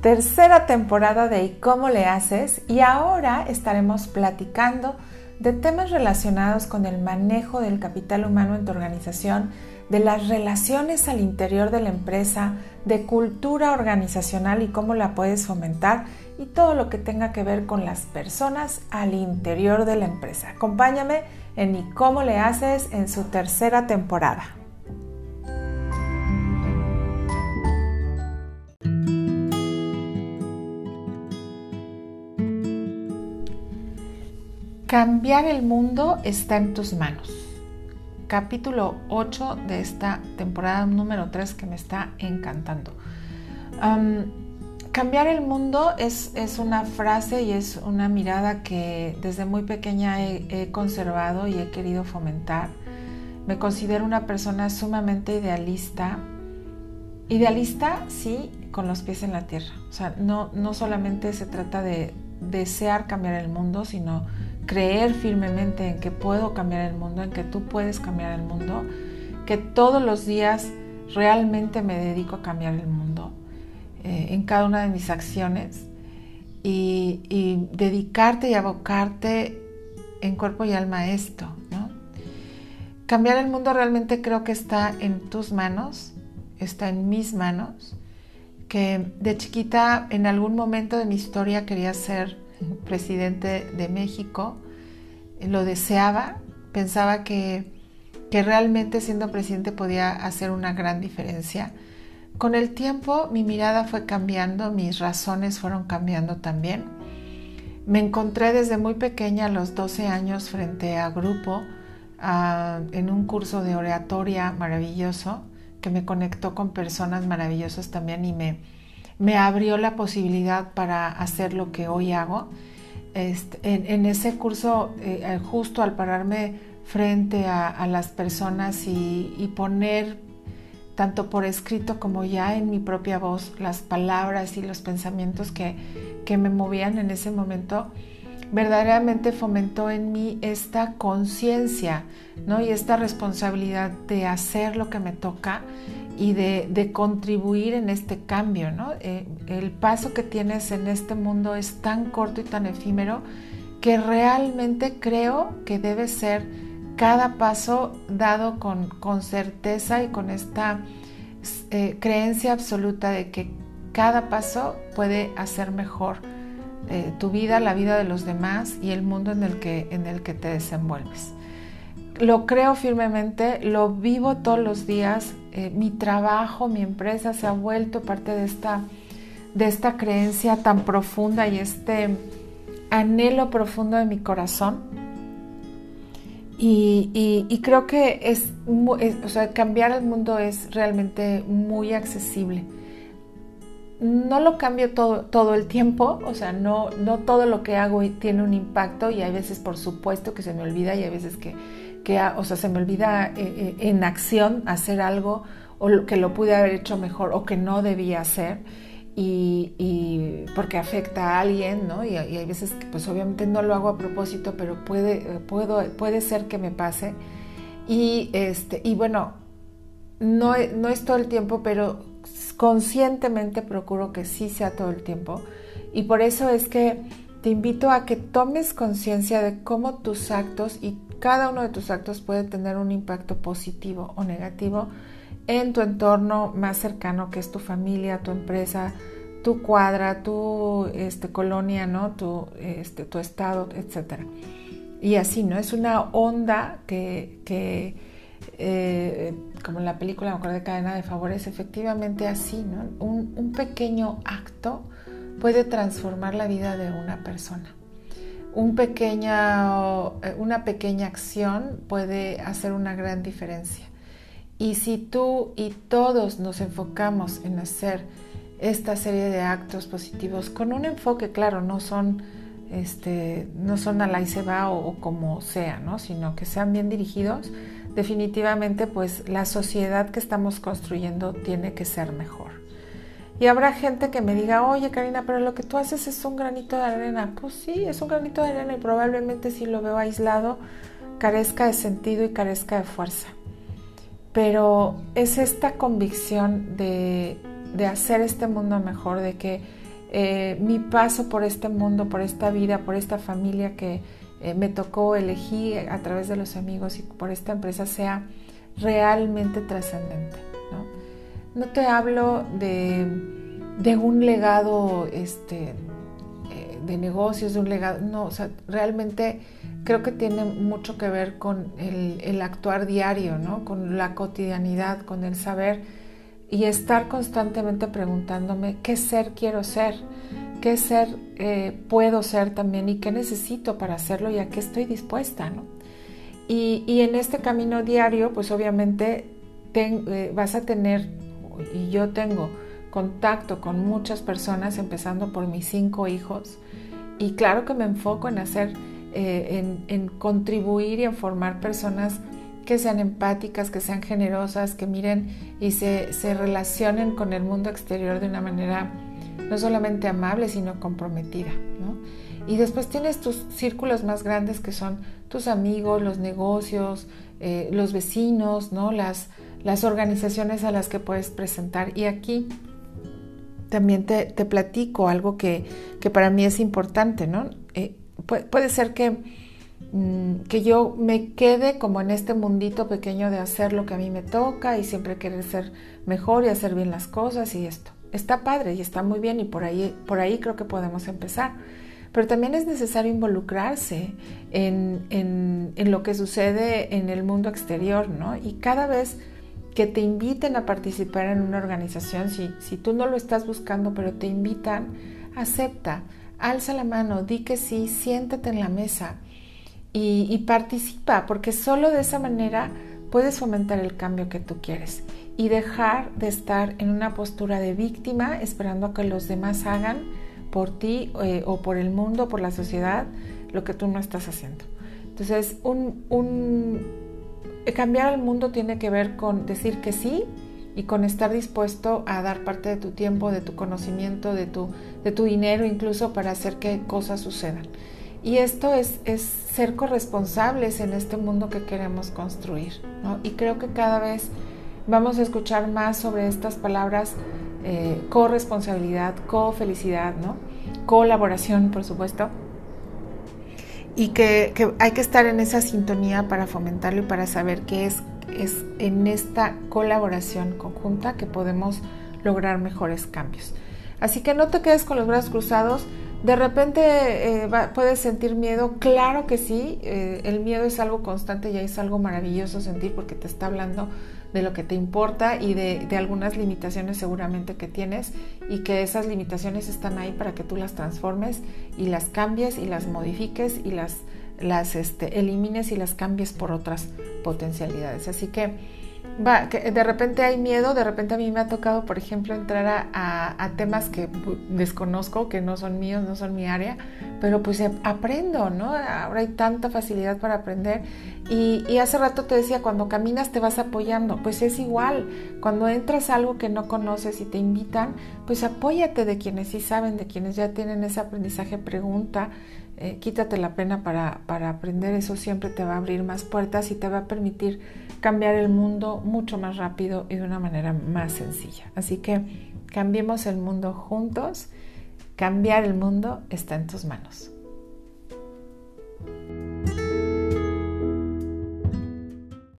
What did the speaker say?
tercera temporada de ¿Y cómo le haces? Y ahora estaremos platicando de temas relacionados con el manejo del capital humano en tu organización, de las relaciones al interior de la empresa, de cultura organizacional y cómo la puedes fomentar y todo lo que tenga que ver con las personas al interior de la empresa. Acompáñame en ¿Y cómo le haces? en su tercera temporada. Cambiar el mundo está en tus manos. Capítulo 8 de esta temporada número 3 que me está encantando. cambiar el mundo es, una frase y es una mirada que desde muy pequeña he, conservado y he querido fomentar. Me considero una persona sumamente idealista. Idealista, sí, con los pies en la tierra. O sea, no, no solamente se trata de desear cambiar el mundo, sino creer firmemente en que puedo cambiar el mundo, en que tú puedes cambiar el mundo, que todos los días realmente me dedico a cambiar el mundo eh, en cada una de mis acciones y, dedicarte y abocarte en cuerpo y alma a esto. ¿no? Cambiar el mundo realmente creo que está en tus manos, está en mis manos, que de chiquita en algún momento de mi historia quería ser presidente de México, lo deseaba, pensaba que, que realmente siendo presidente podía hacer una gran diferencia. Con el tiempo mi mirada fue cambiando, mis razones fueron cambiando también. Me encontré desde muy pequeña, a los 12 años, frente a grupo, en un curso de oratoria maravilloso que me conectó con personas maravillosas también y me, me abrió la posibilidad para hacer lo que hoy hago. Este, en, ese curso, eh, justo al pararme frente a, las personas y, poner tanto por escrito como ya en mi propia voz las palabras y los pensamientos que, que me movían en ese momento, verdaderamente fomentó en mí esta conciencia ¿no? y esta responsabilidad de hacer lo que me toca y de, contribuir en este cambio. ¿no? Eh, el paso que tienes en este mundo es tan corto y tan efímero que realmente creo que debe ser cada paso dado con, con certeza y con esta eh, creencia absoluta de que cada paso puede hacer mejor eh, tu vida, la vida de los demás y el mundo en el que, en el que te desenvuelves. Lo creo firmemente, lo vivo todos los días. Eh, mi trabajo, mi empresa se ha vuelto parte de esta, de esta creencia tan profunda y este anhelo profundo de mi corazón. Y, creo que es, o sea, cambiar el mundo es realmente muy accesible no lo cambio todo, todo el tiempo, o sea, no, no todo lo que hago tiene un impacto y hay veces por supuesto que se me olvida y hay veces que, que o sea, se me olvida eh, eh, en acción hacer algo o que lo pude haber hecho mejor o que no debía hacer y, porque afecta a alguien, ¿no? Y, hay veces que pues obviamente no lo hago a propósito, pero puede, puedo, puede ser que me pase. Y, este, y bueno, no, no es todo el tiempo, pero conscientemente procuro que sí sea todo el tiempo. Y por eso es que te invito a que tomes conciencia de cómo tus actos y cada uno de tus actos puede tener un impacto positivo o negativo en tu entorno más cercano que es tu familia, tu empresa, tu cuadra, tu este, colonia, ¿no? tu, este, tu estado, etc. Y así, ¿no? Es una onda que, que eh, como en la película, me acuerdo de Cadena de Favores, efectivamente así, ¿no? Un, pequeño acto puede transformar la vida de una persona. Eh, una pequeña acción puede hacer una gran diferencia. Y si tú y todos nos enfocamos en hacer esta serie de actos positivos con un enfoque, claro, no son, este, no son a la y se va o, o como sea, ¿no? sino que sean bien dirigidos, definitivamente pues la sociedad que estamos construyendo tiene que ser mejor. Y habrá gente que me diga, oye Karina, pero lo que tú haces es un granito de arena. Pues sí, es un granito de arena y probablemente si lo veo aislado carezca de sentido y carezca de fuerza. Pero es esta convicción de, de hacer este mundo mejor, de que eh, mi paso por este mundo, por esta vida, por esta familia que eh, me tocó elegir a través de los amigos y por esta empresa sea realmente trascendente. ¿No? te hablo de, de un legado este, eh, de negocios, de un legado, no, o sea, realmente creo que tiene mucho que ver con el, el actuar diario, ¿no? con la cotidianidad, con el saber y estar constantemente preguntándome qué ser quiero ser, qué ser eh, puedo ser también y qué necesito para hacerlo y a qué estoy dispuesta. ¿no? Y, y, en este camino diario, pues obviamente eh, vas a tener, y yo tengo contacto con muchas personas, empezando por mis cinco hijos, y claro que me enfoco en hacer, eh, en, contribuir y en formar personas que sean empáticas, que sean generosas, que miren y se, relacionen con el mundo exterior de una manera no solamente amable, sino comprometida. Y después tienes tus círculos más grandes que son tus amigos, los negocios, eh, los vecinos, ¿no? las, las organizaciones a las que puedes presentar. Y aquí también te, platico algo que, para mí es importante. ¿no? Eh, puede ser que Mm, que yo me quede como en este mundito pequeño de hacer lo que a mí me toca y siempre querer ser mejor y hacer bien las cosas y esto. Está padre y está muy bien y por ahí, por ahí creo que podemos empezar. Pero también es necesario involucrarse en, en, lo que sucede en el mundo exterior, ¿no? Y cada vez que te inviten a participar en una organización, si, si tú no lo estás buscando, pero te invitan, acepta, alza la mano, di que sí, siéntate en la mesa y, participa, porque solo de esa manera puedes fomentar el cambio que tú quieres y dejar de estar en una postura de víctima esperando a que los demás hagan por ti eh, o por el mundo, por la sociedad, lo que tú no estás haciendo. Entonces, un, cambiar el mundo tiene que ver con decir que sí y con estar dispuesto a dar parte de tu tiempo, de tu conocimiento, de tu, de tu dinero incluso para hacer que cosas sucedan. Y esto es, es ser corresponsables en este mundo que queremos construir. ¿no? Y creo que cada vez vamos a escuchar más sobre estas palabras eh, corresponsabilidad, co-felicidad, ¿no? colaboración, por supuesto. Y que, hay que estar en esa sintonía para fomentarlo y para saber que es, es en esta colaboración conjunta que podemos lograr mejores cambios. Así que no te quedes con los brazos cruzados, de repente eh, puedes sentir miedo, claro que sí, eh, el miedo es algo constante y es algo maravilloso sentir porque te está hablando de lo que te importa y de, algunas limitaciones seguramente que tienes y que esas limitaciones están ahí para que tú las transformes y las cambies y las modifiques y las, las este, elimines y las cambies por otras potencialidades. Así que de repente hay miedo, de repente a mí me ha tocado, por ejemplo, entrar a, temas que desconozco, que no son míos, no son mi área, pero pues aprendo, ¿no? Ahora hay tanta facilidad para aprender. Y, y, hace rato te decía, cuando caminas te vas apoyando, pues es igual, cuando entras a algo que no conoces y te invitan, pues apóyate de quienes sí saben, de quienes ya tienen ese aprendizaje, pregunta. Eh, quítate la pena para, para aprender, eso siempre te va a abrir más puertas y te va a permitir cambiar el mundo mucho más rápido y de una manera más sencilla. Así que cambiemos el mundo juntos, cambiar el mundo está en tus manos.